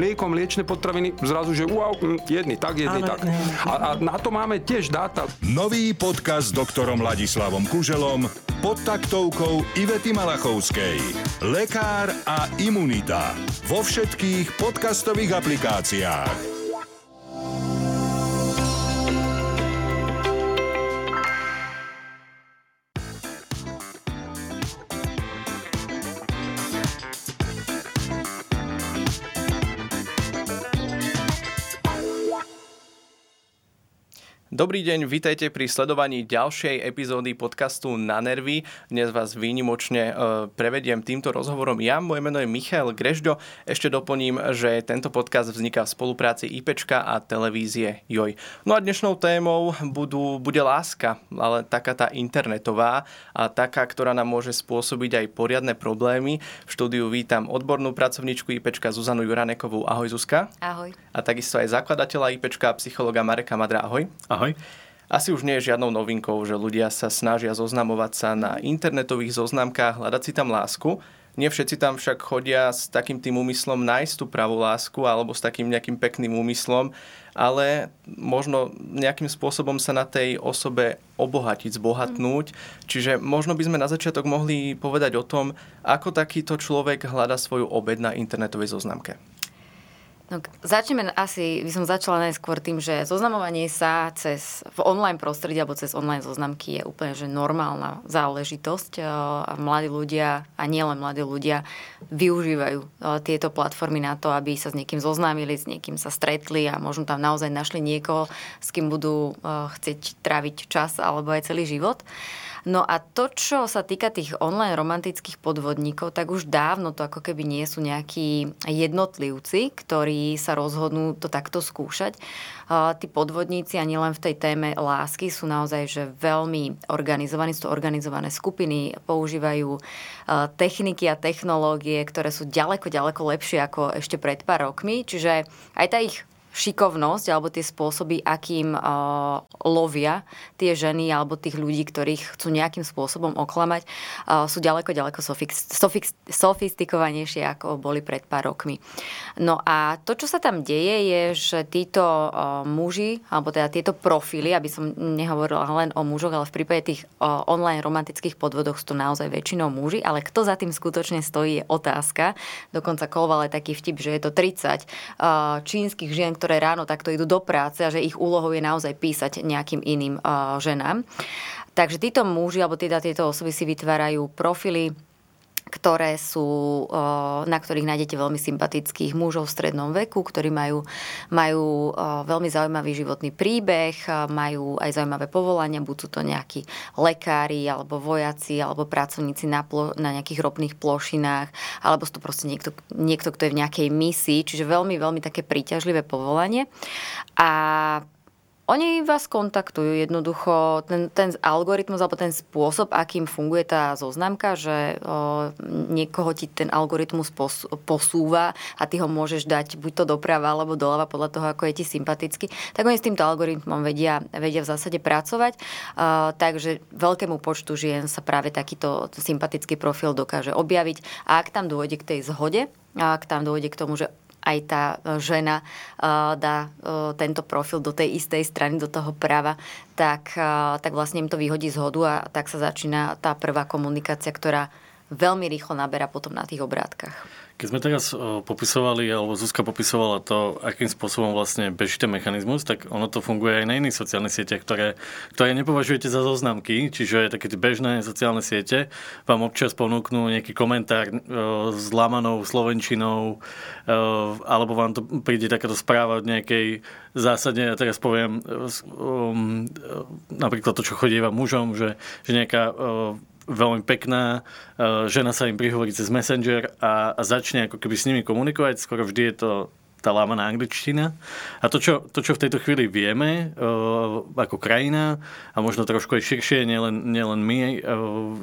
mlieko, mliečne potraviny, zrazu, že wow, hm, jedný tak, jedný tak. A, a na to máme tiež dáta. Nový podcast s doktorom Ladislavom Kuželom pod taktovkou Ivety Malachovskej. Lekár a imunita. Vo všetkých podcastových aplikáciách. Dobrý deň, vítajte pri sledovaní ďalšej epizódy podcastu Na nervy. Dnes vás výnimočne e, prevediem týmto rozhovorom ja. Moje meno je Michal Grežďo. Ešte doplním, že tento podcast vzniká v spolupráci IPčka a televízie JOJ. No a dnešnou témou budú, bude láska, ale taká tá internetová a taká, ktorá nám môže spôsobiť aj poriadne problémy. V štúdiu vítam odbornú pracovníčku IPčka Zuzanu Juranekovú. Ahoj Zuzka. Ahoj. A takisto aj zakladateľa IPčka psychologa Mareka Madra. Ahoj. Ahoj. Asi už nie je žiadnou novinkou, že ľudia sa snažia zoznamovať sa na internetových zoznamkách, hľadať si tam lásku. Nie všetci tam však chodia s takým tým úmyslom nájsť tú pravú lásku alebo s takým nejakým pekným úmyslom, ale možno nejakým spôsobom sa na tej osobe obohatiť, zbohatnúť. Čiže možno by sme na začiatok mohli povedať o tom, ako takýto človek hľada svoju obed na internetovej zoznamke. No, začneme asi, by som začala najskôr tým, že zoznamovanie sa cez, v online prostredí alebo cez online zoznamky je úplne že normálna záležitosť a mladí ľudia a nielen mladí ľudia využívajú tieto platformy na to, aby sa s niekým zoznámili, s niekým sa stretli a možno tam naozaj našli niekoho, s kým budú chcieť tráviť čas alebo aj celý život. No a to, čo sa týka tých online romantických podvodníkov, tak už dávno to ako keby nie sú nejakí jednotlivci, ktorí sa rozhodnú to takto skúšať. Tí podvodníci a nielen v tej téme lásky sú naozaj že veľmi organizovaní, sú to organizované skupiny, používajú techniky a technológie, ktoré sú ďaleko, ďaleko lepšie ako ešte pred pár rokmi. Čiže aj tá ich šikovnosť alebo tie spôsoby, akým uh, lovia tie ženy alebo tých ľudí, ktorých chcú nejakým spôsobom oklamať, uh, sú ďaleko, ďaleko sofistikovanejšie, ako boli pred pár rokmi. No a to, čo sa tam deje, je, že títo uh, muži, alebo teda tieto profily, aby som nehovorila len o mužoch, ale v prípade tých uh, online romantických podvodoch sú to naozaj väčšinou muži, ale kto za tým skutočne stojí, je otázka. Dokonca kolval je taký vtip, že je to 30 uh, čínskych žien, ktoré ráno takto idú do práce a že ich úlohou je naozaj písať nejakým iným uh, ženám. Takže títo muži alebo teda tieto osoby si vytvárajú profily ktoré sú, na ktorých nájdete veľmi sympatických mužov v strednom veku, ktorí majú, majú veľmi zaujímavý životný príbeh, majú aj zaujímavé povolania, buď sú to nejakí lekári, alebo vojaci, alebo pracovníci na, plo, na nejakých ropných plošinách, alebo sú to proste niekto, niekto, kto je v nejakej misii, čiže veľmi, veľmi také príťažlivé povolanie. A oni vás kontaktujú jednoducho, ten, ten algoritmus alebo ten spôsob, akým funguje tá zoznamka, že o, niekoho ti ten algoritmus pos, posúva a ty ho môžeš dať buď to doprava alebo doľava podľa toho, ako je ti sympatický, tak oni s týmto algoritmom vedia, vedia v zásade pracovať. O, takže veľkému počtu žien sa práve takýto sympatický profil dokáže objaviť a ak tam dôjde k tej zhode, ak tam dôjde k tomu, že aj tá e, žena e, dá e, tento profil do tej istej strany, do toho práva, tak, tak vlastne im to vyhodí zhodu a tak sa začína tá prvá komunikácia, ktorá veľmi rýchlo naberá potom na tých obrátkach. Keď sme teraz popisovali, alebo Zuzka popisovala to, akým spôsobom vlastne beží ten mechanizmus, tak ono to funguje aj na iných sociálnych sieťach, ktoré, ktoré nepovažujete za zoznamky, čiže také bežné sociálne siete. Vám občas ponúknú nejaký komentár s lamanou slovenčinou, alebo vám to príde takáto správa od nejakej zásade, ja teraz poviem um, napríklad to, čo chodíva mužom, že, že nejaká veľmi pekná, e, žena sa im prihovorí cez Messenger a, a začne ako keby s nimi komunikovať. Skoro vždy je to tá lámaná angličtina. A to čo, to, čo v tejto chvíli vieme uh, ako krajina a možno trošku aj širšie, nielen, nielen my uh,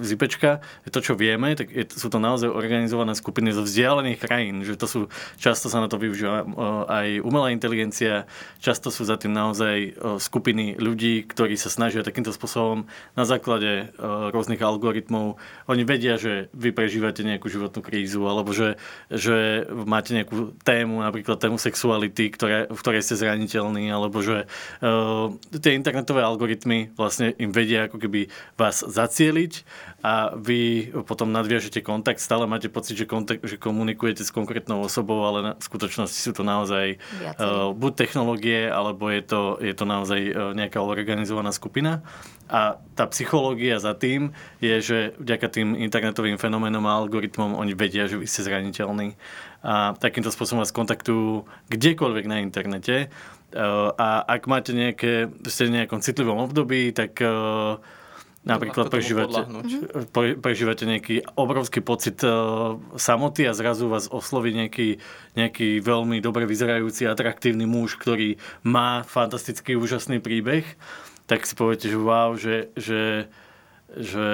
z IPčka, to, čo vieme, tak je, sú to naozaj organizované skupiny zo vzdialených krajín, že to sú, často sa na to využíva uh, aj umelá inteligencia, často sú za tým naozaj uh, skupiny ľudí, ktorí sa snažia takýmto spôsobom na základe uh, rôznych algoritmov, oni vedia, že vy prežívate nejakú životnú krízu, alebo že, že máte nejakú tému, napríklad tému sexuality, ktoré, v ktorej ste zraniteľní, alebo že uh, tie internetové algoritmy vlastne im vedia ako keby vás zacieliť a vy potom nadviažete kontakt, stále máte pocit, že, kontakt, že komunikujete s konkrétnou osobou, ale na, v skutočnosti sú to naozaj uh, buď technológie, alebo je to, je to naozaj uh, nejaká organizovaná skupina. A tá psychológia za tým je, že vďaka tým internetovým fenoménom a algoritmom oni vedia, že vy ste zraniteľní a takýmto spôsobom vás kontaktujú kdekoľvek na internete. A ak máte nejaké, ste v nejakom citlivom období, tak napríklad prežívate, prežívate nejaký obrovský pocit samoty a zrazu vás osloví nejaký, nejaký veľmi dobre vyzerajúci, atraktívny muž, ktorý má fantastický, úžasný príbeh tak si poviete, že wow, že, že, že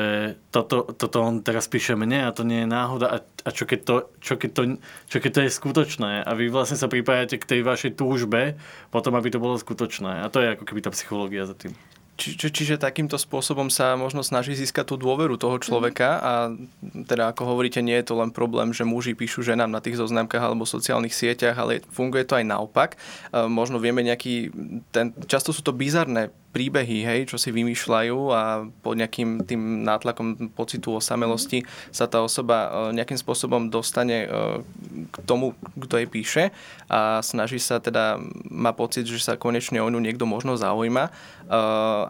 toto, toto on teraz píše mne a to nie je náhoda. A, a čo, keď to, čo, keď to, čo keď to je skutočné? A vy vlastne sa pripájate k tej vašej túžbe potom, aby to bolo skutočné. A to je ako keby tá psychológia za tým. Či, či, čiže takýmto spôsobom sa možno snaží získať tú dôveru toho človeka? A teda ako hovoríte, nie je to len problém, že muži píšu ženám na tých zoznamkách alebo sociálnych sieťach, ale funguje to aj naopak. E, možno vieme nejaký, ten, často sú to bizarné príbehy, hej, čo si vymýšľajú a pod nejakým tým nátlakom pocitu osamelosti sa tá osoba e, nejakým spôsobom dostane e, k tomu, kto jej píše a snaží sa teda, má pocit, že sa konečne o ňu niekto možno zaujíma. E,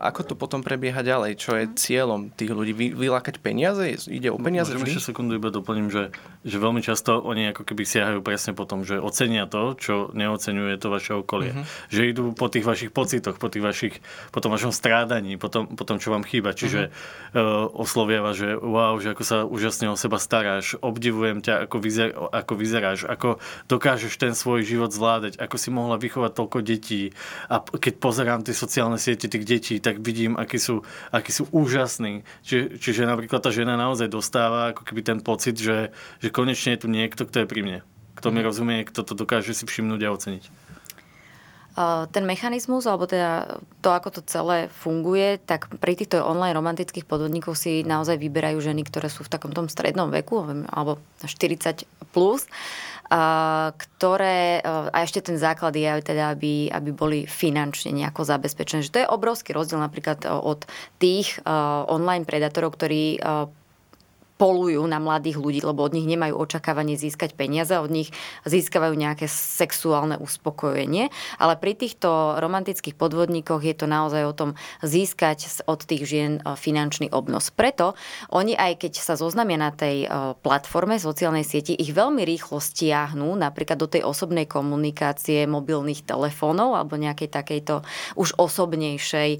ako to potom prebieha ďalej? Čo je cieľom tých ľudí? Vy, vylákať peniaze? Ide o peniaze Môžem ešte sekundu iba doplním, že, že veľmi často oni ako keby siahajú presne po tom, že ocenia to, čo neocenuje to vaše okolie. Mm-hmm. Že idú po tých vašich pocitoch, po tých vašich po tom vašom strádaní, po tom, po tom čo vám chýba. Čiže uh-huh. uh, oslovia vás, že wow, že ako sa úžasne o seba staráš, obdivujem ťa, ako, vyzer, ako vyzeráš, ako dokážeš ten svoj život zvládať, ako si mohla vychovať toľko detí. A keď pozerám tie sociálne siete tých detí, tak vidím, akí sú, akí sú úžasní. Či, čiže napríklad tá žena naozaj dostáva ako keby ten pocit, že, že konečne je tu niekto, kto je pri mne. Kto mi mhm. rozumie, kto to dokáže si všimnúť a oceniť ten mechanizmus, alebo teda to, ako to celé funguje, tak pri týchto online romantických podvodníkov si naozaj vyberajú ženy, ktoré sú v takom tom strednom veku, alebo 40 plus, ktoré, a ešte ten základ je teda, aby, aby boli finančne nejako zabezpečené. Že to je obrovský rozdiel napríklad od tých online predátorov, ktorí polujú na mladých ľudí, lebo od nich nemajú očakávanie získať peniaze, od nich získavajú nejaké sexuálne uspokojenie. Ale pri týchto romantických podvodníkoch je to naozaj o tom získať od tých žien e, finančný obnos. Preto oni aj keď sa zoznamia na tej e, platforme sociálnej sieti, ich veľmi rýchlo stiahnu napríklad do tej osobnej komunikácie mobilných telefónov alebo nejakej takejto už osobnejšej e,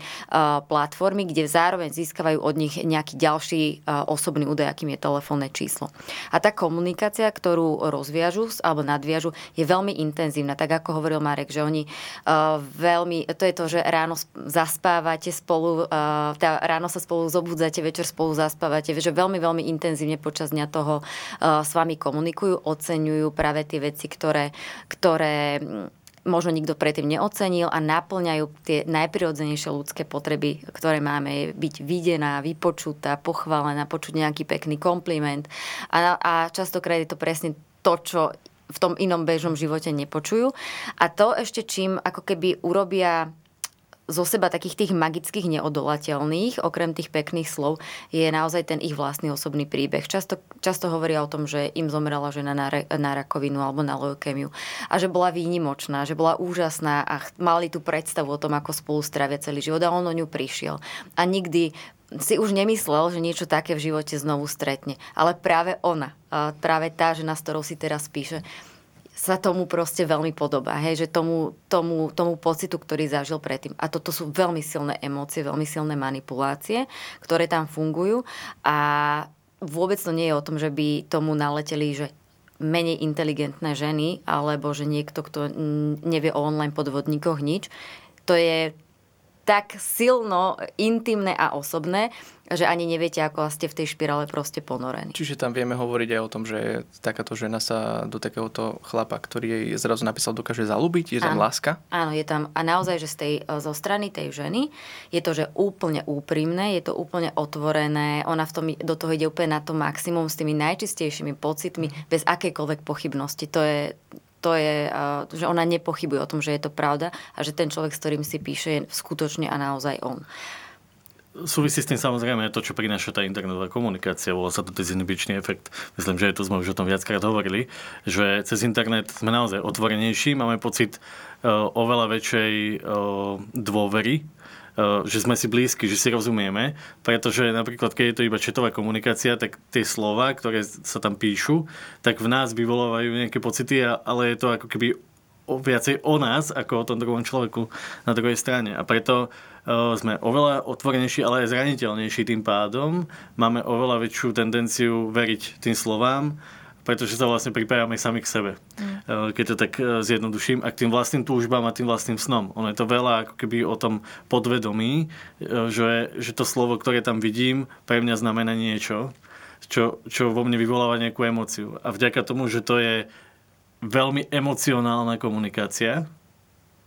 platformy, kde zároveň získavajú od nich nejaký ďalší osobný údaj, akým je telefónne číslo. A tá komunikácia, ktorú rozviažu alebo nadviažu, je veľmi intenzívna. Tak ako hovoril Marek, že oni uh, veľmi, to je to, že ráno zaspávate spolu, uh, tá, ráno sa spolu zobudzate, večer spolu zaspávate, že veľmi, veľmi intenzívne počas dňa toho uh, s vami komunikujú, oceňujú práve tie veci, ktoré, ktoré možno nikto predtým neocenil a naplňajú tie najprirodzenejšie ľudské potreby, ktoré máme, byť videná, vypočutá, pochválená, počuť nejaký pekný kompliment. A, a častokrát je to presne to, čo v tom inom bežnom živote nepočujú. A to ešte čím ako keby urobia zo seba takých tých magických neodolateľných, okrem tých pekných slov, je naozaj ten ich vlastný osobný príbeh. Často, často hovoria o tom, že im zomrela žena na, na rakovinu alebo na leukemiu a že bola výnimočná, že bola úžasná a mali tú predstavu o tom, ako spolu stravia celý život a on o ňu prišiel. A nikdy si už nemyslel, že niečo také v živote znovu stretne. Ale práve ona, práve tá žena, s ktorou si teraz píše, sa tomu proste veľmi podobá, hej, že tomu, tomu, tomu pocitu, ktorý zažil predtým. A toto sú veľmi silné emócie, veľmi silné manipulácie, ktoré tam fungujú a vôbec to nie je o tom, že by tomu naleteli, že menej inteligentné ženy, alebo že niekto, kto nevie o online podvodníkoch nič. To je tak silno intimné a osobné, že ani neviete, ako ste v tej špirále proste ponorení. Čiže tam vieme hovoriť aj o tom, že takáto žena sa do takéhoto chlapa, ktorý jej zrazu napísal, dokáže zalúbiť, je tam láska? Áno, je tam. A naozaj, že z tej, zo strany tej ženy je to, že úplne úprimné, je to úplne otvorené, ona v tom, do toho ide úplne na to maximum s tými najčistejšími pocitmi, bez akejkoľvek pochybnosti. To je to je, že ona nepochybuje o tom, že je to pravda a že ten človek, s ktorým si píše, je skutočne a naozaj on. Súvisí s tým samozrejme to, čo prináša tá internetová komunikácia, volá sa to dezinhibičný efekt. Myslím, že to sme už o tom viackrát hovorili, že cez internet sme naozaj otvorenejší, máme pocit uh, oveľa väčšej uh, dôvery Eh, že sme si blízki, že si rozumieme, pretože napríklad, keď je to iba četová komunikácia, tak tie slova, ktoré sa tam píšu, tak v nás vyvolávajú nejaké pocity, ale je to ako keby viacej o nás, ako o tom druhom človeku na druhej strane. A preto uh, sme oveľa otvorenejší, ale aj zraniteľnejší tým pádom. Máme oveľa väčšiu tendenciu veriť tým slovám, pretože sa vlastne pripájame sami k sebe. Mm. Keď to tak e, zjednoduším. A k tým vlastným túžbám a tým vlastným snom. Ono je to veľa ako keby o tom podvedomí, že, že to slovo, ktoré tam vidím, pre mňa znamená niečo, čo, čo vo mne vyvoláva nejakú emóciu. A vďaka tomu, že to je veľmi emocionálna komunikácia,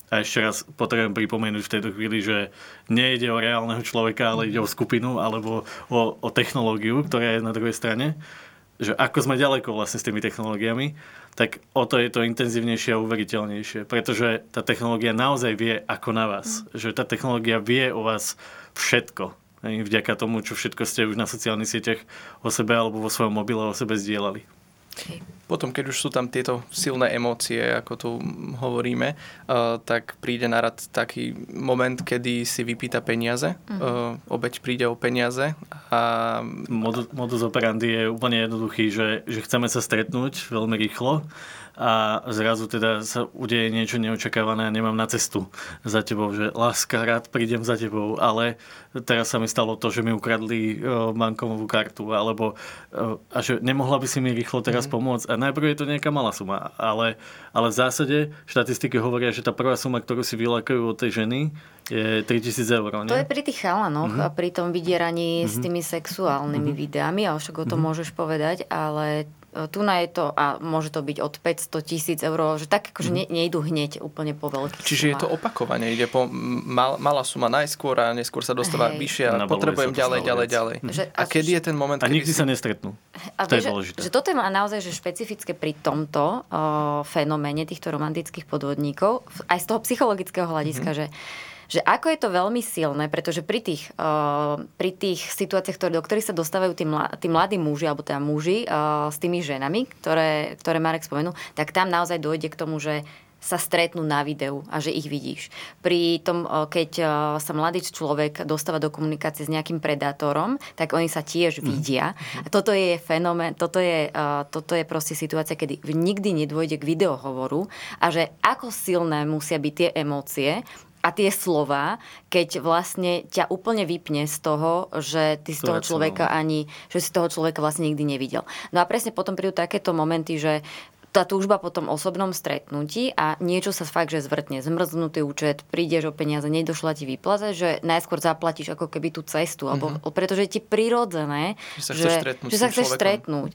a ešte raz potrebujem pripomenúť v tejto chvíli, že nejde o reálneho človeka, ale ide o skupinu alebo o, o technológiu, ktorá je na druhej strane že ako sme ďaleko vlastne s tými technológiami, tak o to je to intenzívnejšie a uveriteľnejšie. Pretože tá technológia naozaj vie ako na vás. Mm. Že tá technológia vie o vás všetko. Vďaka tomu, čo všetko ste už na sociálnych sieťach o sebe alebo vo svojom mobile o sebe zdieľali. Potom, keď už sú tam tieto silné emócie, ako tu hovoríme, uh, tak príde na rad taký moment, kedy si vypýta peniaze. Uh-huh. Uh, obeď príde o peniaze. A... Modus, modus operandi je úplne jednoduchý, že, že chceme sa stretnúť veľmi rýchlo a zrazu teda sa udeje niečo neočakávané a nemám na cestu za tebou, že láska, rád prídem za tebou, ale teraz sa mi stalo to, že mi ukradli bankovú kartu, alebo a že nemohla by si mi rýchlo teraz mm. pomôcť. A najprv je to nejaká malá suma, ale, ale v zásade štatistiky hovoria, že tá prvá suma, ktorú si vylákajú od tej ženy, je 3000 eur. Nie? To je pri tých chalanoch mm-hmm. a pri tom vydieraní mm-hmm. s mhm. tými sexuálnymi mm-hmm. videami, ale však o tom mm-hmm. môžeš povedať, ale tu na je to, a môže to byť od 500 tisíc eur, že tak akože mm. nejdu hneď úplne po veľkých Čiže sumách. je to opakovanie, ide po mal, malá suma najskôr a neskôr sa dostáva Hej. vyššie a potrebujem ďalej, ďalej, ďalej. Že, a, a kedy je ten moment, A nikdy si... sa nestretnú. A to je dôležité. Že, že toto je naozaj že špecifické pri tomto uh, fenoméne týchto romantických podvodníkov, aj z toho psychologického hľadiska, mm. že že ako je to veľmi silné, pretože pri tých, uh, pri tých situáciách, ktoré, do ktorých sa dostávajú tí, mla, tí mladí muži, alebo teda muži uh, s tými ženami, ktoré, ktoré Marek spomenul, tak tam naozaj dojde k tomu, že sa stretnú na videu a že ich vidíš. Pri tom, keď sa mladý človek dostáva do komunikácie s nejakým predátorom, tak oni sa tiež mhm. vidia. A toto je fenomén, toto je, toto je proste situácia, kedy nikdy nedôjde k videohovoru a že ako silné musia byť tie emócie, a tie slova, keď vlastne ťa úplne vypne z toho, že ty z toho človeka ani, že si toho človeka vlastne nikdy nevidel. No a presne potom prídu takéto momenty, že tá túžba po tom osobnom stretnutí a niečo sa fakt, že zvrtne, zmrznutý účet, prídeš o peniaze, nedošla ti výplata, že najskôr zaplatíš ako keby tú cestu, mm-hmm. alebo, pretože je ti prirodzené, že sa chceš stretnúť. Že sa chceš stretnúť.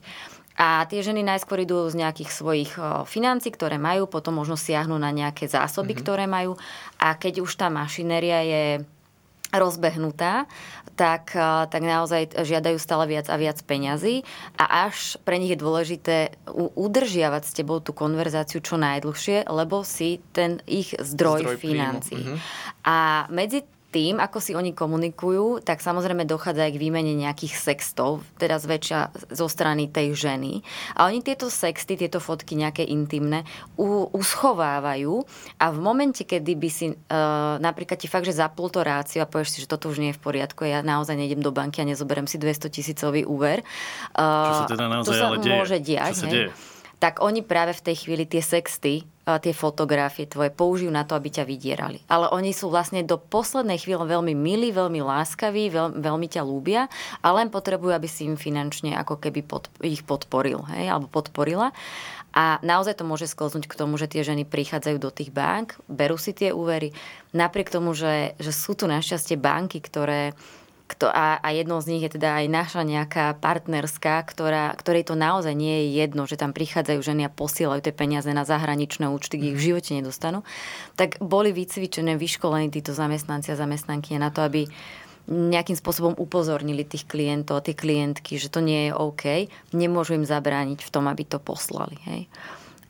A tie ženy najskôr idú z nejakých svojich financí, ktoré majú, potom možno siahnu na nejaké zásoby, mm-hmm. ktoré majú. A keď už tá mašinéria je rozbehnutá, tak, tak naozaj žiadajú stále viac a viac peňazí a až pre nich je dôležité udržiavať s tebou tú konverzáciu čo najdlhšie, lebo si ten ich zdroj, zdroj financí. Mm-hmm. A medzi tým, ako si oni komunikujú, tak samozrejme dochádza aj k výmene nejakých sextov, teraz väčšia zo strany tej ženy. A oni tieto sexty, tieto fotky nejaké intimné u, uschovávajú a v momente, kedy by si uh, napríklad ti fakt, že zapol to ráciu a povieš si, že toto už nie je v poriadku, ja naozaj nejdem do banky a nezoberiem si 200 tisícový úver. Uh, čo sa teda naozaj to sa ale deje. môže diať. Čo sa deje? tak oni práve v tej chvíli tie sexty, tie fotografie tvoje použijú na to, aby ťa vydierali. Ale oni sú vlastne do poslednej chvíle veľmi milí, veľmi láskaví, veľ, veľmi ťa lúbia a len potrebujú, aby si im finančne ako keby pod, ich podporil, hej, alebo podporila. A naozaj to môže sklznúť k tomu, že tie ženy prichádzajú do tých bank, berú si tie úvery, napriek tomu, že, že sú tu našťastie banky, ktoré kto, a, a jednou z nich je teda aj naša nejaká partnerská, ktorá, ktorej to naozaj nie je jedno, že tam prichádzajú ženy a posielajú tie peniaze na zahraničné účty, ich v živote nedostanú, tak boli vycvičené, vyškolení títo zamestnanci a zamestnanky na to, aby nejakým spôsobom upozornili tých klientov, tie klientky, že to nie je OK, nemôžu im zabrániť v tom, aby to poslali. Hej.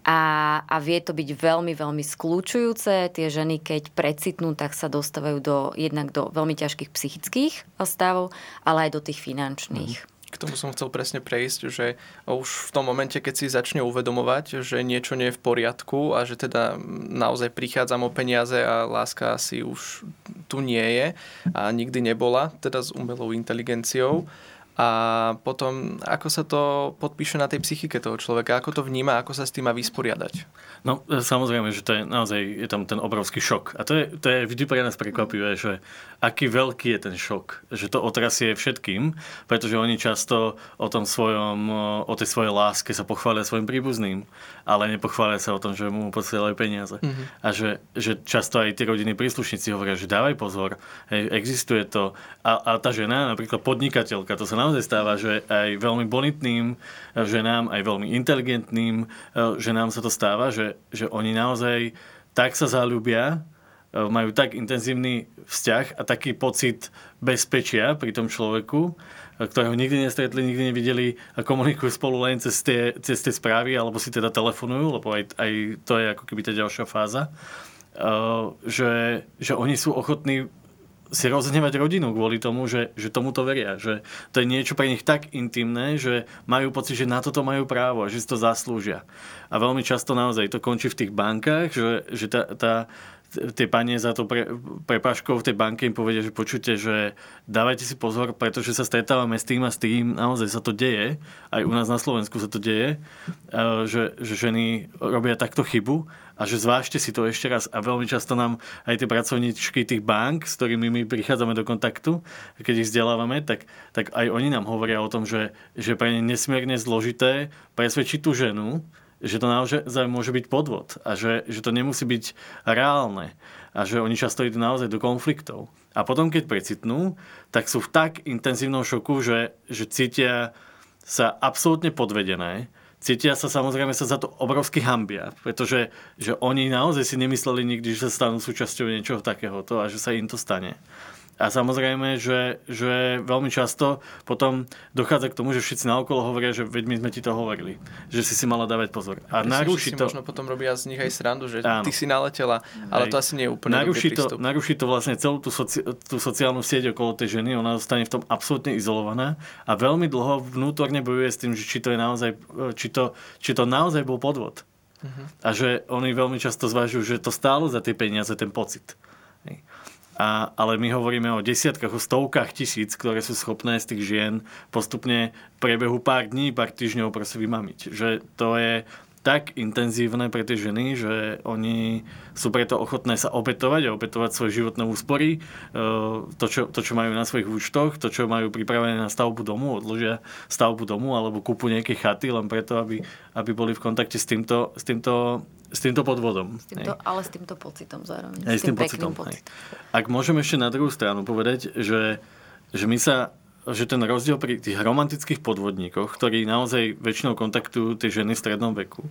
A, a vie to byť veľmi, veľmi skľúčujúce. Tie ženy, keď precitnú, tak sa dostávajú do, jednak do veľmi ťažkých psychických stavov, ale aj do tých finančných. Mm. K tomu som chcel presne prejsť, že už v tom momente, keď si začne uvedomovať, že niečo nie je v poriadku a že teda naozaj prichádzam o peniaze a láska si už tu nie je a nikdy nebola, teda s umelou inteligenciou, a potom, ako sa to podpíše na tej psychike toho človeka, ako to vníma, ako sa s tým má vysporiadať? No, samozrejme, že to je naozaj, je tam ten obrovský šok. A to je, to je vždy pre nás prekvapivé, že aký veľký je ten šok, že to otrasie všetkým, pretože oni často o tom svojom, o tej svojej láske sa pochvália svojim príbuzným, ale nepochvália sa o tom, že mu posielajú peniaze. Mm-hmm. A že, že často aj tí rodiny príslušníci hovoria, že dávaj pozor, hej, existuje to. A, a tá žena, napríklad podnikateľka, to sa naozaj stáva, že aj veľmi bonitným ženám, aj veľmi inteligentným ženám sa to stáva, že že, oni naozaj tak sa zalúbia, e, majú tak intenzívny vzťah a taký pocit bezpečia pri tom človeku, ktorého nikdy nestretli, nikdy nevideli a komunikujú spolu len cez tie, cez tie správy alebo si teda telefonujú, lebo aj, aj to je ako keby tá ďalšia fáza, že, že oni sú ochotní si rozhnevať rodinu kvôli tomu, že, že tomu to veria. Že to je niečo pre nich tak intimné, že majú pocit, že na toto majú právo a že si to zaslúžia. A veľmi často naozaj to končí v tých bankách, že, že tá, tá, tie panie za to pre, v tej banke im povedia, že počujte, že dávajte si pozor, pretože sa stretávame s tým a s tým, naozaj sa to deje, aj u nás na Slovensku sa to deje, že, že ženy robia takto chybu a že zvážte si to ešte raz a veľmi často nám aj tie pracovníčky tých bank, s ktorými my prichádzame do kontaktu, keď ich vzdelávame, tak, tak aj oni nám hovoria o tom, že, že pre ne nesmierne zložité presvedčiť tú ženu, že to naozaj môže byť podvod a že, že to nemusí byť reálne a že oni často idú naozaj do konfliktov. A potom, keď precitnú, tak sú v tak intenzívnom šoku, že, že cítia sa absolútne podvedené, cítia sa samozrejme sa za to obrovsky hambia, pretože že oni naozaj si nemysleli nikdy, že sa stanú súčasťou niečoho takéhoto a že sa im to stane. A samozrejme, že, že veľmi často potom dochádza k tomu, že všetci naokolo hovoria, že veď my sme ti to hovorili, že si si mala dávať pozor. A Myslím, naruší to... možno potom robia z nich aj srandu, že áno. ty si naletela, ale Hej. to asi nie je úplne naruší to, naruší to vlastne celú tú, soci, tú sociálnu sieť okolo tej ženy, ona zostane v tom absolútne izolovaná a veľmi dlho vnútorne bojuje s tým, že či to je naozaj, či to, či to naozaj bol podvod. Uh-huh. A že oni veľmi často zvažujú, že to stálo za tie peniaze, ten pocit. Hej. A, ale my hovoríme o desiatkách, o stovkách tisíc, ktoré sú schopné z tých žien postupne v priebehu pár dní, pár týždňov proste vymamiť. Že to je tak intenzívne pre tie ženy, že oni sú preto ochotné sa obetovať a obetovať svoje životné úspory, e, to čo, to, čo majú na svojich účtoch, to, čo majú pripravené na stavbu domu, odložia stavbu domu alebo kúpu nejaké chaty len preto, aby, aby boli v kontakte s týmto, s týmto, s týmto podvodom. S týmto, ale s týmto pocitom zároveň. Aj s tým, tým pocitom. pocitom. Ak môžem ešte na druhú stranu povedať, že, že my sa že ten rozdiel pri tých romantických podvodníkoch, ktorí naozaj väčšinou kontaktujú tie ženy v strednom veku,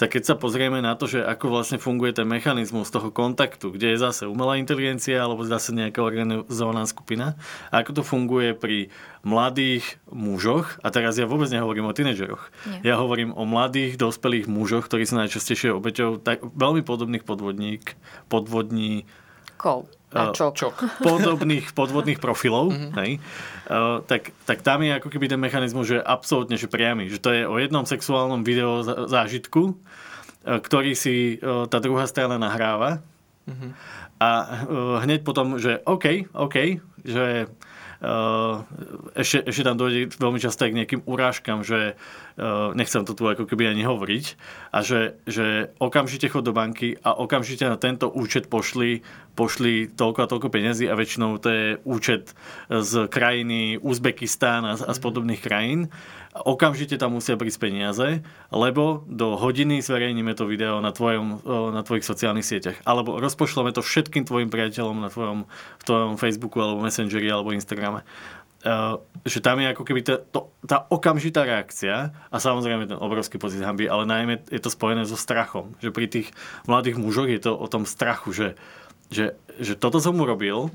tak keď sa pozrieme na to, že ako vlastne funguje ten mechanizmus toho kontaktu, kde je zase umelá inteligencia alebo zase nejaká organizovaná skupina, a ako to funguje pri mladých mužoch, a teraz ja vôbec nehovorím o tínedžeroch, ja hovorím o mladých, dospelých mužoch, ktorí sú najčastejšie obeťou tak, veľmi podobných podvodník, podvodní Kol a čok. čok. podobných podvodných profilov, mm-hmm. hej, tak, tak tam je ako keby ten mechanizmus, že je absolútne že priamy. Že to je o jednom sexuálnom video zážitku, uh, ktorý si uh, tá druhá strana nahráva mm-hmm. a uh, hneď potom, že OK, OK, že ešte, ešte tam dojde veľmi často aj k nejakým urážkam, že uh, nechcem to tu ako keby ani hovoriť, a že, že okamžite chod do banky a okamžite na tento účet pošli, pošli toľko a toľko peniazy a väčšinou to je účet z krajiny Uzbekistán a, a z podobných krajín okamžite tam musia prísť peniaze, lebo do hodiny zverejníme to video na, tvojom, na tvojich sociálnych sieťach. Alebo rozpošleme to všetkým tvojim priateľom na tvojom, v tvojom Facebooku alebo Messengeri alebo Instagrame. Uh, že tam je ako keby tá, to, tá okamžitá reakcia a samozrejme ten obrovský pocit hamby, ale najmä je to spojené so strachom. Že pri tých mladých mužoch je to o tom strachu, že, že, že toto som urobil,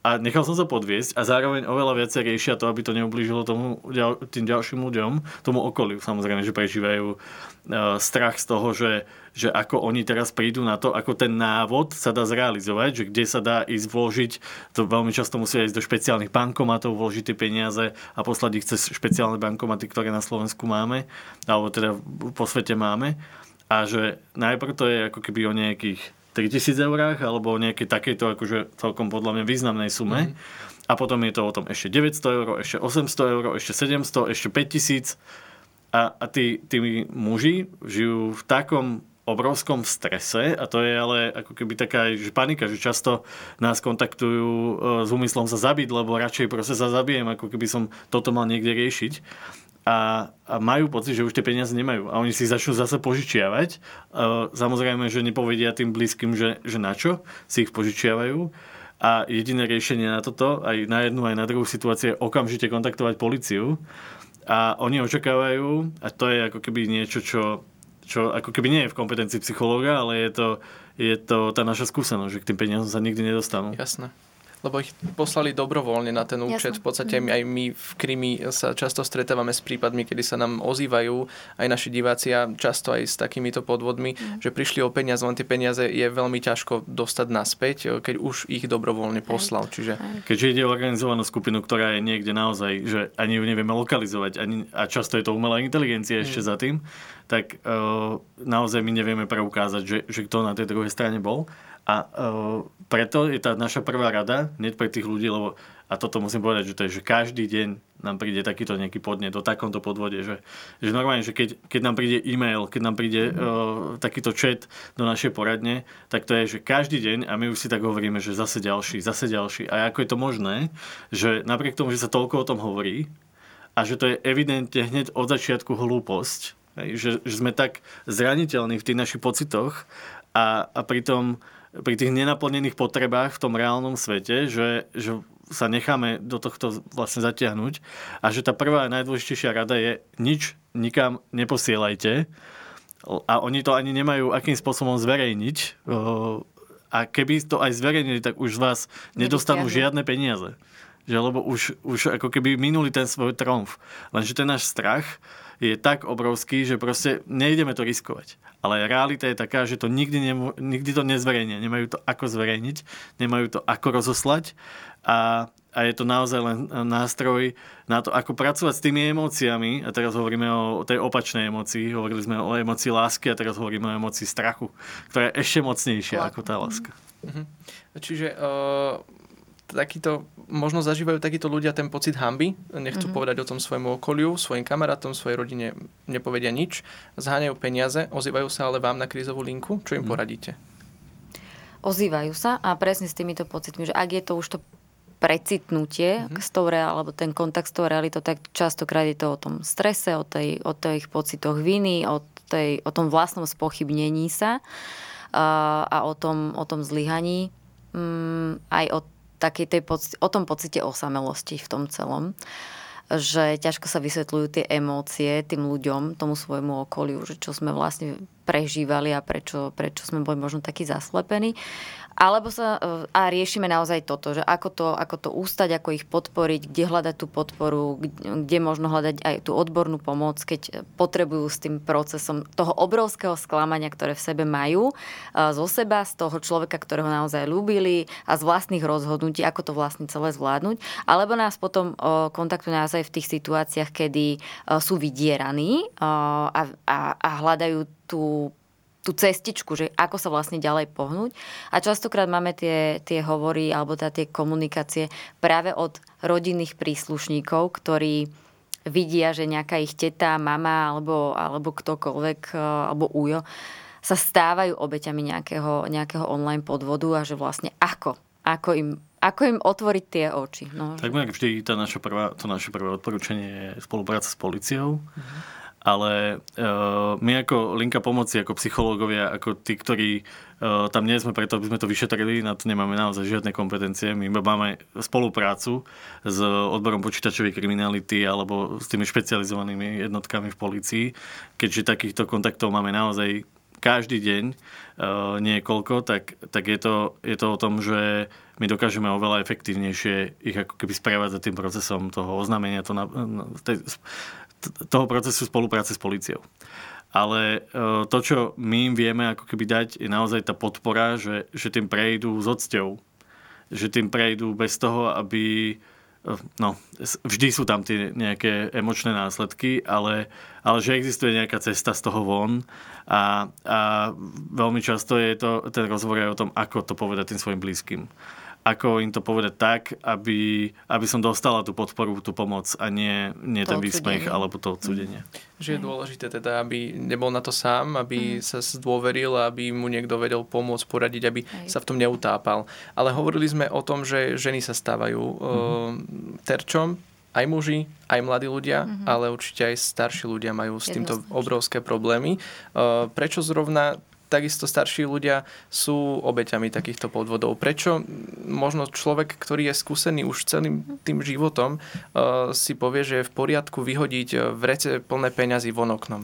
a nechal som sa podviesť a zároveň oveľa viacej riešia to, aby to neublížilo tomu, tým ďalším ľuďom, tomu okoliu. Samozrejme, že prežívajú uh, strach z toho, že, že ako oni teraz prídu na to, ako ten návod sa dá zrealizovať, že kde sa dá ísť vložiť, to veľmi často musia ísť do špeciálnych bankomatov, vložiť tie peniaze a poslať ich cez špeciálne bankomaty, ktoré na Slovensku máme, alebo teda po svete máme. A že najprv to je ako keby o nejakých 3000 eurách alebo o nejakej takejto akože celkom podľa mňa významnej sume. Mm-hmm. A potom je to o tom ešte 900 eur, ešte 800 eur, ešte 700, ešte 5000. A, a tí, tí muži žijú v takom obrovskom strese a to je ale ako keby taká že panika, že často nás kontaktujú e, s úmyslom sa zabiť, lebo radšej proste sa zabijem, ako keby som toto mal niekde riešiť a, a majú pocit, že už tie peniaze nemajú. A oni si začnú zase požičiavať. Samozrejme, že nepovedia tým blízkym, že, že na čo si ich požičiavajú. A jediné riešenie na toto, aj na jednu, aj na druhú situáciu, je okamžite kontaktovať policiu. A oni očakávajú, a to je ako keby niečo, čo, čo ako keby nie je v kompetencii psychológa, ale je to, je to tá naša skúsenosť, že k tým peniazom sa nikdy nedostanú. Jasné lebo ich poslali dobrovoľne na ten účet. Jasne. V podstate my, aj my v Krymi sa často stretávame s prípadmi, kedy sa nám ozývajú aj naši diváci a často aj s takýmito podvodmi, mm. že prišli o peniaze, len tie peniaze je veľmi ťažko dostať naspäť, keď už ich dobrovoľne poslal. Čiže... Keďže ide o organizovanú skupinu, ktorá je niekde naozaj, že ani ju nevieme lokalizovať ani, a často je to umelá inteligencia mm. ešte za tým, tak uh, naozaj my nevieme preukázať, že, že kto na tej druhej strane bol. A uh, preto je tá naša prvá rada, hneď pre tých ľudí, lebo a toto musím povedať, že to je, že každý deň nám príde takýto nejaký podnet do takomto podvode, že, že normálne, že keď, keď nám príde e-mail, keď nám príde uh, takýto chat do našej poradne, tak to je, že každý deň a my už si tak hovoríme, že zase ďalší, zase ďalší. A ako je to možné, že napriek tomu, že sa toľko o tom hovorí a že to je evidentne hneď od začiatku hlúposť, že, že sme tak zraniteľní v tých našich pocitoch a, a pritom pri tých nenaplnených potrebách v tom reálnom svete, že, že sa necháme do tohto vlastne zatiahnuť a že tá prvá a najdôležitejšia rada je nič nikam neposielajte a oni to ani nemajú akým spôsobom zverejniť a keby to aj zverejnili, tak už z vás nedostanú žiadne peniaze. Že, lebo už, už ako keby minuli ten svoj tromf. Lenže ten náš strach je tak obrovský, že proste nejdeme to riskovať. Ale realita je taká, že to nikdy, nemo, nikdy to nezverejnia. Nemajú to ako zverejniť, nemajú to ako rozoslať a, a je to naozaj len nástroj na to, ako pracovať s tými emóciami. A teraz hovoríme o tej opačnej emócii. Hovorili sme o emócii lásky a teraz hovoríme o emócii strachu, ktorá je ešte mocnejšia ako tá láska. Mhm. Čiže uh takýto, možno zažívajú takíto ľudia ten pocit hamby, nechcú mm-hmm. povedať o tom svojmu okoliu, svojim kamarátom, svojej rodine nepovedia nič, zháňajú peniaze, ozývajú sa ale vám na krízovú linku, čo im mm-hmm. poradíte? Ozývajú sa a presne s týmito pocitmi, že ak je to už to precitnutie mm-hmm. s tou reál, alebo ten kontakt s tou realitou, tak častokrát je to o tom strese, o, tej, o tých pocitoch viny, o, tej, o tom vlastnom spochybnení sa a, a o, tom, o tom zlyhaní, mm, aj o takej tej poci- o tom pocite osamelosti v tom celom že ťažko sa vysvetľujú tie emócie tým ľuďom, tomu svojmu okoliu, že čo sme vlastne prežívali a prečo, prečo sme boli možno takí zaslepení. Alebo sa, e, a riešime naozaj toto, že ako to, ako to ústať, ako ich podporiť, kde hľadať tú podporu, kde možno hľadať aj tú odbornú pomoc, keď potrebujú s tým procesom toho obrovského sklamania, ktoré v sebe majú, e, zo seba, z toho človeka, ktorého naozaj ľúbili a z vlastných rozhodnutí, ako to vlastne celé zvládnuť. Alebo nás potom e, kontaktujú naozaj v tých situáciách, kedy sú vydieraní a, a, a hľadajú tú tú cestičku, že ako sa vlastne ďalej pohnúť. A častokrát máme tie, tie hovory alebo tá, tie komunikácie práve od rodinných príslušníkov, ktorí vidia, že nejaká ich teta, mama alebo, alebo ktokoľvek, e, alebo ujo, sa stávajú obeťami nejakého, nejakého online podvodu a že vlastne ako, ako im ako im otvoriť tie oči? No, tak že... vždy tá naša prvá, to naše prvé odporúčanie je spolupráca s policiou. Mm-hmm ale uh, my ako linka pomoci, ako psychológovia, ako tí, ktorí uh, tam nie sme preto, aby sme to vyšetrili, na to nemáme naozaj žiadne kompetencie. My iba máme spoluprácu s odborom počítačovej kriminality alebo s tými špecializovanými jednotkami v policii, keďže takýchto kontaktov máme naozaj každý deň niekoľko, tak, tak je, to, je to o tom, že my dokážeme oveľa efektívnejšie ich ako keby za tým procesom toho oznámenia, to na, tej, toho procesu spolupráce s policiou. Ale to, čo my im vieme ako keby dať, je naozaj tá podpora, že, že tým prejdú s odsťou. Že tým prejdú bez toho, aby no, vždy sú tam tie nejaké emočné následky, ale, ale že existuje nejaká cesta z toho von a, a veľmi často je to, ten rozhovor aj o tom, ako to povedať tým svojim blízkym ako im to povedať tak, aby, aby som dostala tú podporu, tú pomoc a nie, nie ten výsmech alebo to odsudenie. Že je dôležité teda, aby nebol na to sám, aby mm. sa zdôveril, aby mu niekto vedel pomôcť, poradiť, aby Hej. sa v tom neutápal. Ale hovorili sme o tom, že ženy sa stávajú mm. uh, terčom, aj muži, aj mladí ľudia, mm-hmm. ale určite aj starší ľudia majú s týmto obrovské problémy. Uh, prečo zrovna takisto starší ľudia sú obeťami takýchto podvodov. Prečo možno človek, ktorý je skúsený už celým tým životom, uh, si povie, že je v poriadku vyhodiť eh, vrece plné peňazí von oknom?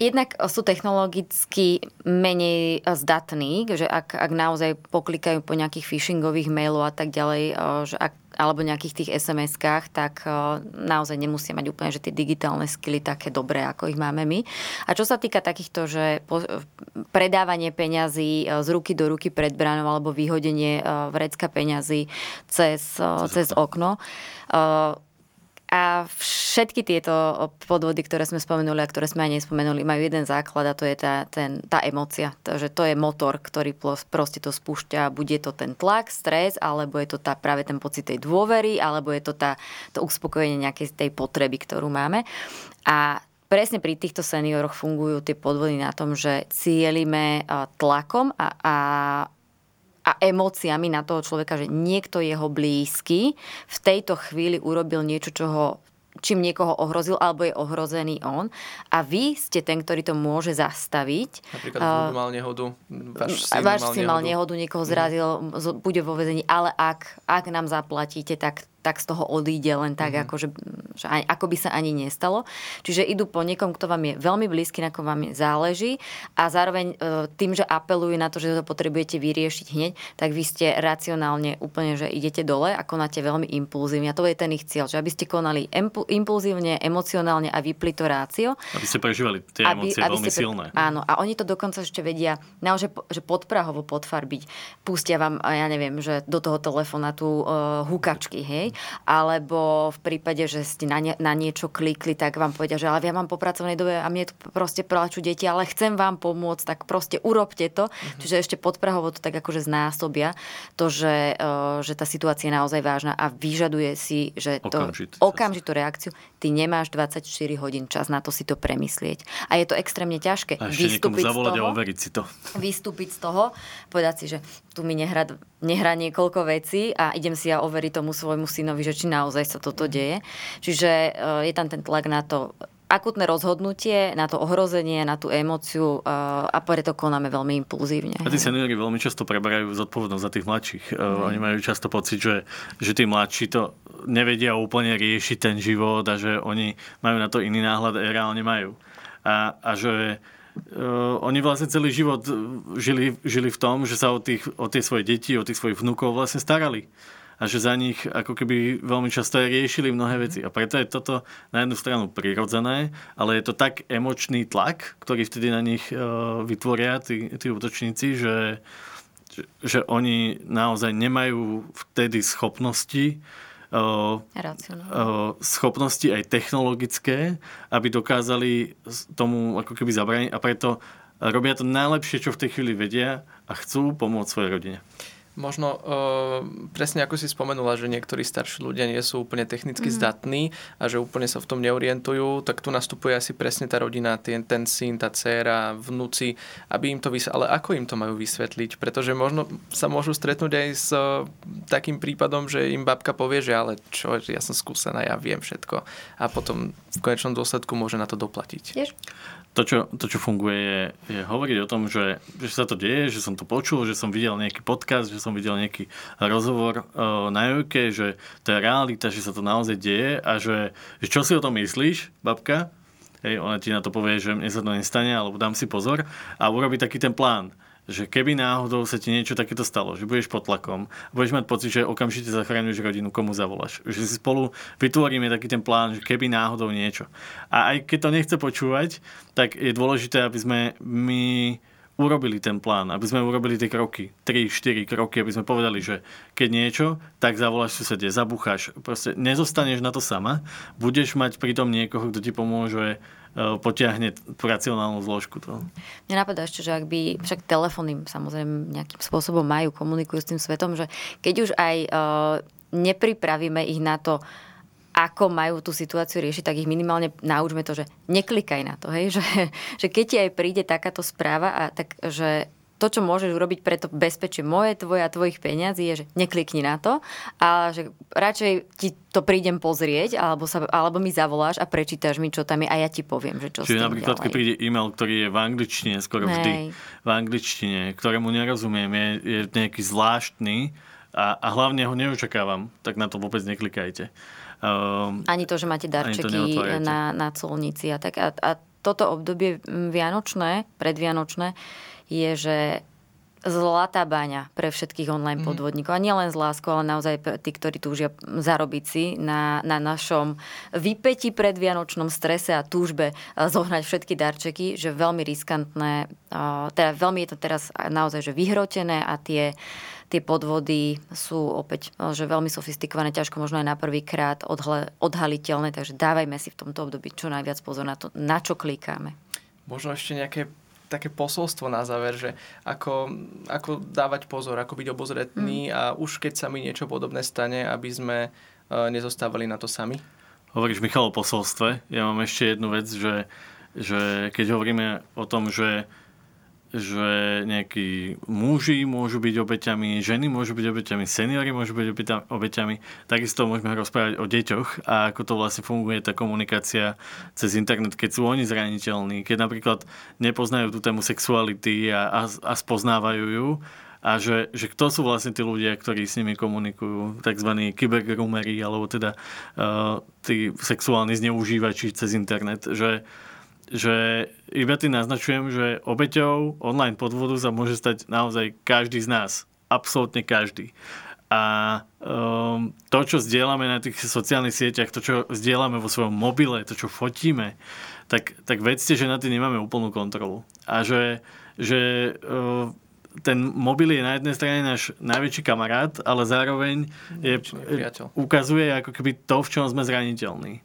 Jednak sú technologicky menej zdatní, že ak, ak naozaj poklikajú po nejakých phishingových mailov a tak ďalej, eh, že ak alebo nejakých tých SMS-kách, tak uh, naozaj nemusia mať úplne že tie digitálne skily také dobré, ako ich máme my. A čo sa týka takýchto, že predávanie peňazí z ruky do ruky pred bránou alebo vyhodenie vrecka peňazí cez, cez okno, a všetky tieto podvody, ktoré sme spomenuli a ktoré sme aj nespomenuli, majú jeden základ a to je tá, ten, tá emocia. Takže to je motor, ktorý proste to spúšťa. Bude to ten tlak, stres, alebo je to tá, práve ten pocit tej dôvery, alebo je to tá, to uspokojenie nejakej tej potreby, ktorú máme. A presne pri týchto senioroch fungujú tie podvody na tom, že cielime tlakom a, a a emóciami na toho človeka, že niekto jeho blízky v tejto chvíli urobil niečo, čo ho čím niekoho ohrozil, alebo je ohrozený on. A vy ste ten, ktorý to môže zastaviť. Napríklad uh, mal nehodu, váš syn váš mal, mal nehodu, niekoho zrazil, mm. bude vo vezení, ale ak, ak nám zaplatíte, tak tak z toho odíde len tak, mm-hmm. ako, že, že ani, ako by sa ani nestalo. Čiže idú po niekom, kto vám je veľmi blízky, na kom vám záleží a zároveň e, tým, že apelujú na to, že to potrebujete vyriešiť hneď, tak vy ste racionálne úplne, že idete dole a konáte veľmi impulzívne. A to je ten ich cieľ, že aby ste konali impulzívne, emocionálne a vypli to rácio. Aby ste prežívali tie aby, emócie aby veľmi ste, silné. Áno, a oni to dokonca ešte vedia naozaj že podprahovo podfarbiť. Pustia vám, ja neviem, že do toho telefonátu uh, hukačky, hej, alebo v prípade, že ste na, nie, na niečo klikli, tak vám povedia, že ale ja mám po pracovnej dobe a mne tu proste plačú deti, ale chcem vám pomôcť, tak proste urobte to. Uh-huh. Čiže ešte podprahovo to tak akože znásobia to, že, uh, že tá situácia je naozaj vážna a vyžaduje si, že to Okamžit. okamžitú reakciu. Ty nemáš 24 hodín čas na to si to premyslieť. A je to extrémne ťažké. A ešte vystúpiť zavolať z toho, a overiť si to. Vystúpiť z toho, povedať si, že tu mi nehrá, nehrá niekoľko vecí a idem si ja overiť tomu svojmu synovi, že či naozaj sa toto deje. Čiže e, je tam ten tlak na to akutné rozhodnutie, na to ohrozenie, na tú emóciu e, a preto konáme veľmi impulzívne. A tí seniori veľmi často preberajú zodpovednosť za tých mladších. Mm. Oni majú často pocit, že, že tí mladší to nevedia úplne riešiť ten život a že oni majú na to iný náhľad a reálne majú. A, a že Uh, oni vlastne celý život žili, žili v tom, že sa o, tých, o tie svoje deti, o tých svojich vnúkov vlastne starali a že za nich ako keby veľmi často aj riešili mnohé veci. A preto je toto na jednu stranu prirodzené, ale je to tak emočný tlak, ktorý vtedy na nich uh, vytvoria tí, tí útočníci, že, že, oni naozaj nemajú vtedy schopnosti schopnosti aj technologické, aby dokázali tomu ako keby zabrániť a preto robia to najlepšie, čo v tej chvíli vedia a chcú pomôcť svojej rodine. Možno uh, presne ako si spomenula, že niektorí starší ľudia nie sú úplne technicky mm. zdatní a že úplne sa v tom neorientujú, tak tu nastupuje asi presne tá rodina, ten, ten syn, tá dcéra, vnúci, aby im to vysvetliť. Ale ako im to majú vysvetliť? Pretože možno sa môžu stretnúť aj s uh, takým prípadom, že im babka povie, že ale čo, ja som skúsená, ja viem všetko. A potom v konečnom dôsledku môže na to doplatiť. Tiež? To, čo, to, čo funguje, je, je hovoriť o tom, že, že sa to deje, že som to počul, že som videl nejaký podcast, že som videl nejaký rozhovor uh, na Jojke, že to je realita, že sa to naozaj deje a že, že čo si o tom myslíš, babka? hej, ona ti na to povie, že mne sa to nestane, alebo dám si pozor a urobí taký ten plán že keby náhodou sa ti niečo takéto stalo, že budeš pod tlakom, budeš mať pocit, že okamžite zachráňuješ rodinu, komu zavoláš. Že si spolu vytvoríme taký ten plán, že keby náhodou niečo. A aj keď to nechce počúvať, tak je dôležité, aby sme my urobili ten plán, aby sme urobili tie kroky, 3-4 kroky, aby sme povedali, že keď niečo, tak zavoláš susede, zabucháš, proste nezostaneš na to sama, budeš mať pritom niekoho, kto ti pomôže potiahne tú racionálnu zložku toho. Mne napadá ešte, že ak by, však telefóny samozrejme nejakým spôsobom majú, komunikujú s tým svetom, že keď už aj uh, nepripravíme ich na to, ako majú tú situáciu riešiť, tak ich minimálne naučme to, že neklikaj na to, hej? Že, že keď ti aj príde takáto správa, a tak, že to, čo môžeš urobiť pre to bezpečie moje, tvoje a tvojich peňazí, je, že neklikni na to, ale že radšej ti to prídem pozrieť, alebo, sa, alebo mi zavoláš a prečítaš mi, čo tam je a ja ti poviem, že čo Čiže napríklad, ďalej. keď príde e-mail, ktorý je v angličtine, skoro Hej. vždy v angličtine, ktorému nerozumiem, je, je nejaký zvláštny a, a hlavne ho neočakávam, tak na to vôbec neklikajte. Um, ani to, že máte darčeky na, na colnici a tak. A, a toto obdobie vianočné, predvianočné, je, že zlatá baňa pre všetkých online mhm. podvodníkov. A nielen z lásku, ale naozaj tí, ktorí túžia zarobiť si na, na našom vypeti predvianočnom strese a túžbe eh, zohnať všetky darčeky, že veľmi riskantné, eh, teda veľmi je to teraz naozaj že vyhrotené a tie, tie podvody sú opäť eh, že veľmi sofistikované, ťažko možno aj na prvýkrát odhaliteľné, takže dávajme si v tomto období čo najviac pozor na to, na čo klikáme. Možno ešte nejaké také posolstvo na záver, že ako, ako dávať pozor, ako byť obozretný mm. a už keď sa mi niečo podobné stane, aby sme uh, nezostávali na to sami? Hovoríš Michal o posolstve. Ja mám ešte jednu vec, že, že keď hovoríme o tom, že že nejakí muži môžu byť obeťami, ženy môžu byť obeťami, seniory môžu byť obeťami. Takisto môžeme rozprávať o deťoch a ako to vlastne funguje tá komunikácia cez internet, keď sú oni zraniteľní, keď napríklad nepoznajú tú tému sexuality a, a, a spoznávajú ju a že, že kto sú vlastne tí ľudia, ktorí s nimi komunikujú, tzv. kybergroomery alebo teda uh, tí sexuálni zneužívači cez internet, že že iba tým naznačujem, že obeťou online podvodu sa môže stať naozaj každý z nás. Absolútne každý. A um, to, čo zdieľame na tých sociálnych sieťach, to, čo zdieľame vo svojom mobile, to, čo fotíme, tak, tak vedzte, že na tým nemáme úplnú kontrolu. A že, že uh, ten mobil je na jednej strane náš najväčší kamarát, ale zároveň je, ukazuje ako keby to, v čom sme zraniteľní.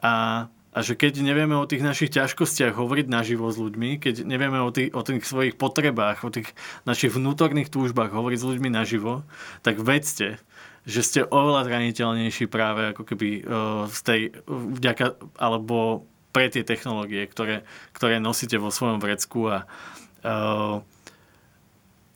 A a že keď nevieme o tých našich ťažkostiach hovoriť naživo s ľuďmi, keď nevieme o tých, o tých svojich potrebách, o tých našich vnútorných túžbách hovoriť s ľuďmi naživo, tak vedzte, že ste oveľa zraniteľnejší práve ako keby uh, z tej, vďaka, alebo pre tie technológie, ktoré, ktoré nosíte vo svojom vrecku a uh,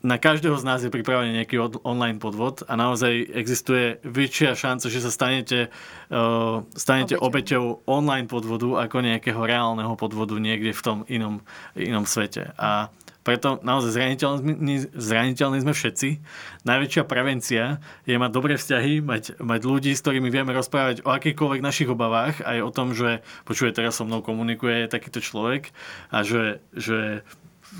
na každého z nás je pripravený nejaký od, online podvod a naozaj existuje väčšia šanca, že sa stanete, uh, stanete obeťou. obeťou online podvodu ako nejakého reálneho podvodu niekde v tom inom, inom svete. A preto naozaj zraniteľní, zraniteľní sme všetci. Najväčšia prevencia je mať dobré vzťahy, mať, mať ľudí, s ktorými vieme rozprávať o akýchkoľvek našich obavách, aj o tom, že počuje teraz so mnou komunikuje takýto človek a že, že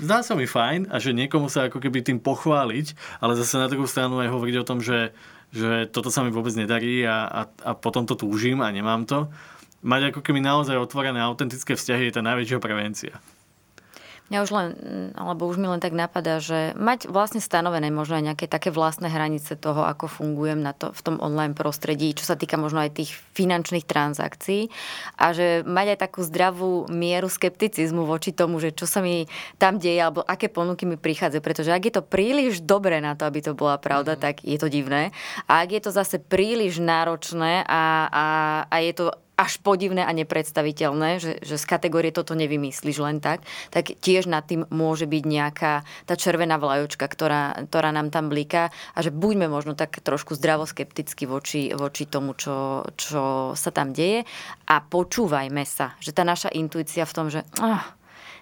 zdá sa mi fajn a že niekomu sa ako keby tým pochváliť, ale zase na druhú stranu aj hovoriť o tom, že, že toto sa mi vôbec nedarí a, a, a potom to túžim a nemám to. Mať ako keby naozaj otvorené autentické vzťahy je tá najväčšia prevencia. Mňa už len, alebo už mi len tak napadá, že mať vlastne stanovené možno aj nejaké také vlastné hranice toho, ako fungujem na to, v tom online prostredí, čo sa týka možno aj tých finančných transakcií a že mať aj takú zdravú mieru skepticizmu voči tomu, že čo sa mi tam deje alebo aké ponuky mi prichádzajú. Pretože ak je to príliš dobré na to, aby to bola pravda, mm. tak je to divné. A ak je to zase príliš náročné a, a, a je to až podivné a nepredstaviteľné, že, že z kategórie toto nevymyslíš len tak, tak tiež nad tým môže byť nejaká tá červená vlajočka, ktorá, ktorá nám tam bliká a že buďme možno tak trošku zdravoskepticky voči, voči tomu, čo, čo sa tam deje a počúvajme sa, že tá naša intuícia v tom, že oh,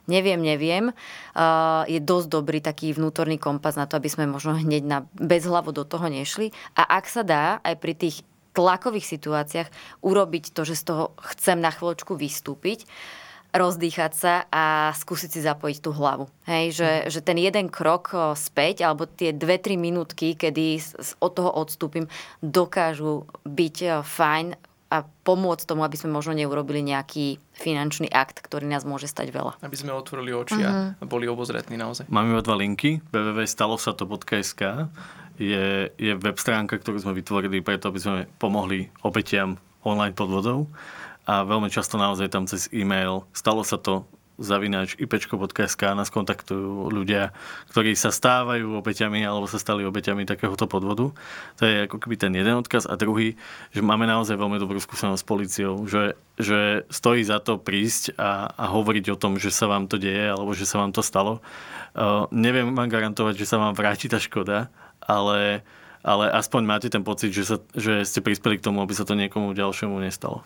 neviem, neviem, uh, je dosť dobrý taký vnútorný kompas na to, aby sme možno hneď na bezhlavo do toho nešli. A ak sa dá, aj pri tých tlakových situáciách urobiť to, že z toho chcem na chvíľočku vystúpiť rozdýchať sa a skúsiť si zapojiť tú hlavu. Hej, že, mm. že ten jeden krok späť, alebo tie dve, tri minútky, kedy od toho odstúpim, dokážu byť fajn a pomôcť tomu, aby sme možno neurobili nejaký finančný akt, ktorý nás môže stať veľa. Aby sme otvorili oči uh-huh. a boli obozretní naozaj. Máme iba dva linky. www.stalosato.sk je, je web stránka, ktorú sme vytvorili preto, aby sme pomohli obetiam online podvodov a veľmi často naozaj tam cez e-mail stalo sa to zavináč ipečko.sk nás kontaktujú ľudia, ktorí sa stávajú obeťami alebo sa stali obeťami takéhoto podvodu. To je ako keby ten jeden odkaz. A druhý, že máme naozaj veľmi dobrú skúsenosť s policiou, že, že stojí za to prísť a, a hovoriť o tom, že sa vám to deje alebo že sa vám to stalo. Uh, neviem vám garantovať, že sa vám vráti tá škoda, ale, ale aspoň máte ten pocit, že, sa, že ste prispeli k tomu, aby sa to niekomu ďalšiemu nestalo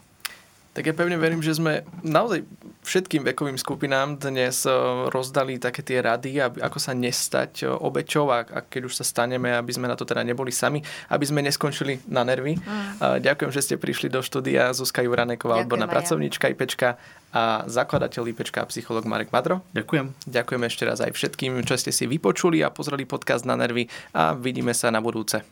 tak ja pevne verím, že sme naozaj všetkým vekovým skupinám dnes eh, rozdali také tie rady, aby, ako sa nestať eh, obeťou a, a keď už sa staneme, aby sme na to teda neboli sami, aby sme neskončili na nervy. Mm. Ďakujem, že ste prišli do štúdia Zuzka Juraneková, odborná pracovníčka IPčka a zakladateľ IPčka a psycholog Marek Madro. Ďakujem. Ďakujem ešte raz aj všetkým, čo ste si vypočuli a pozreli podcast na nervy a vidíme sa na budúce.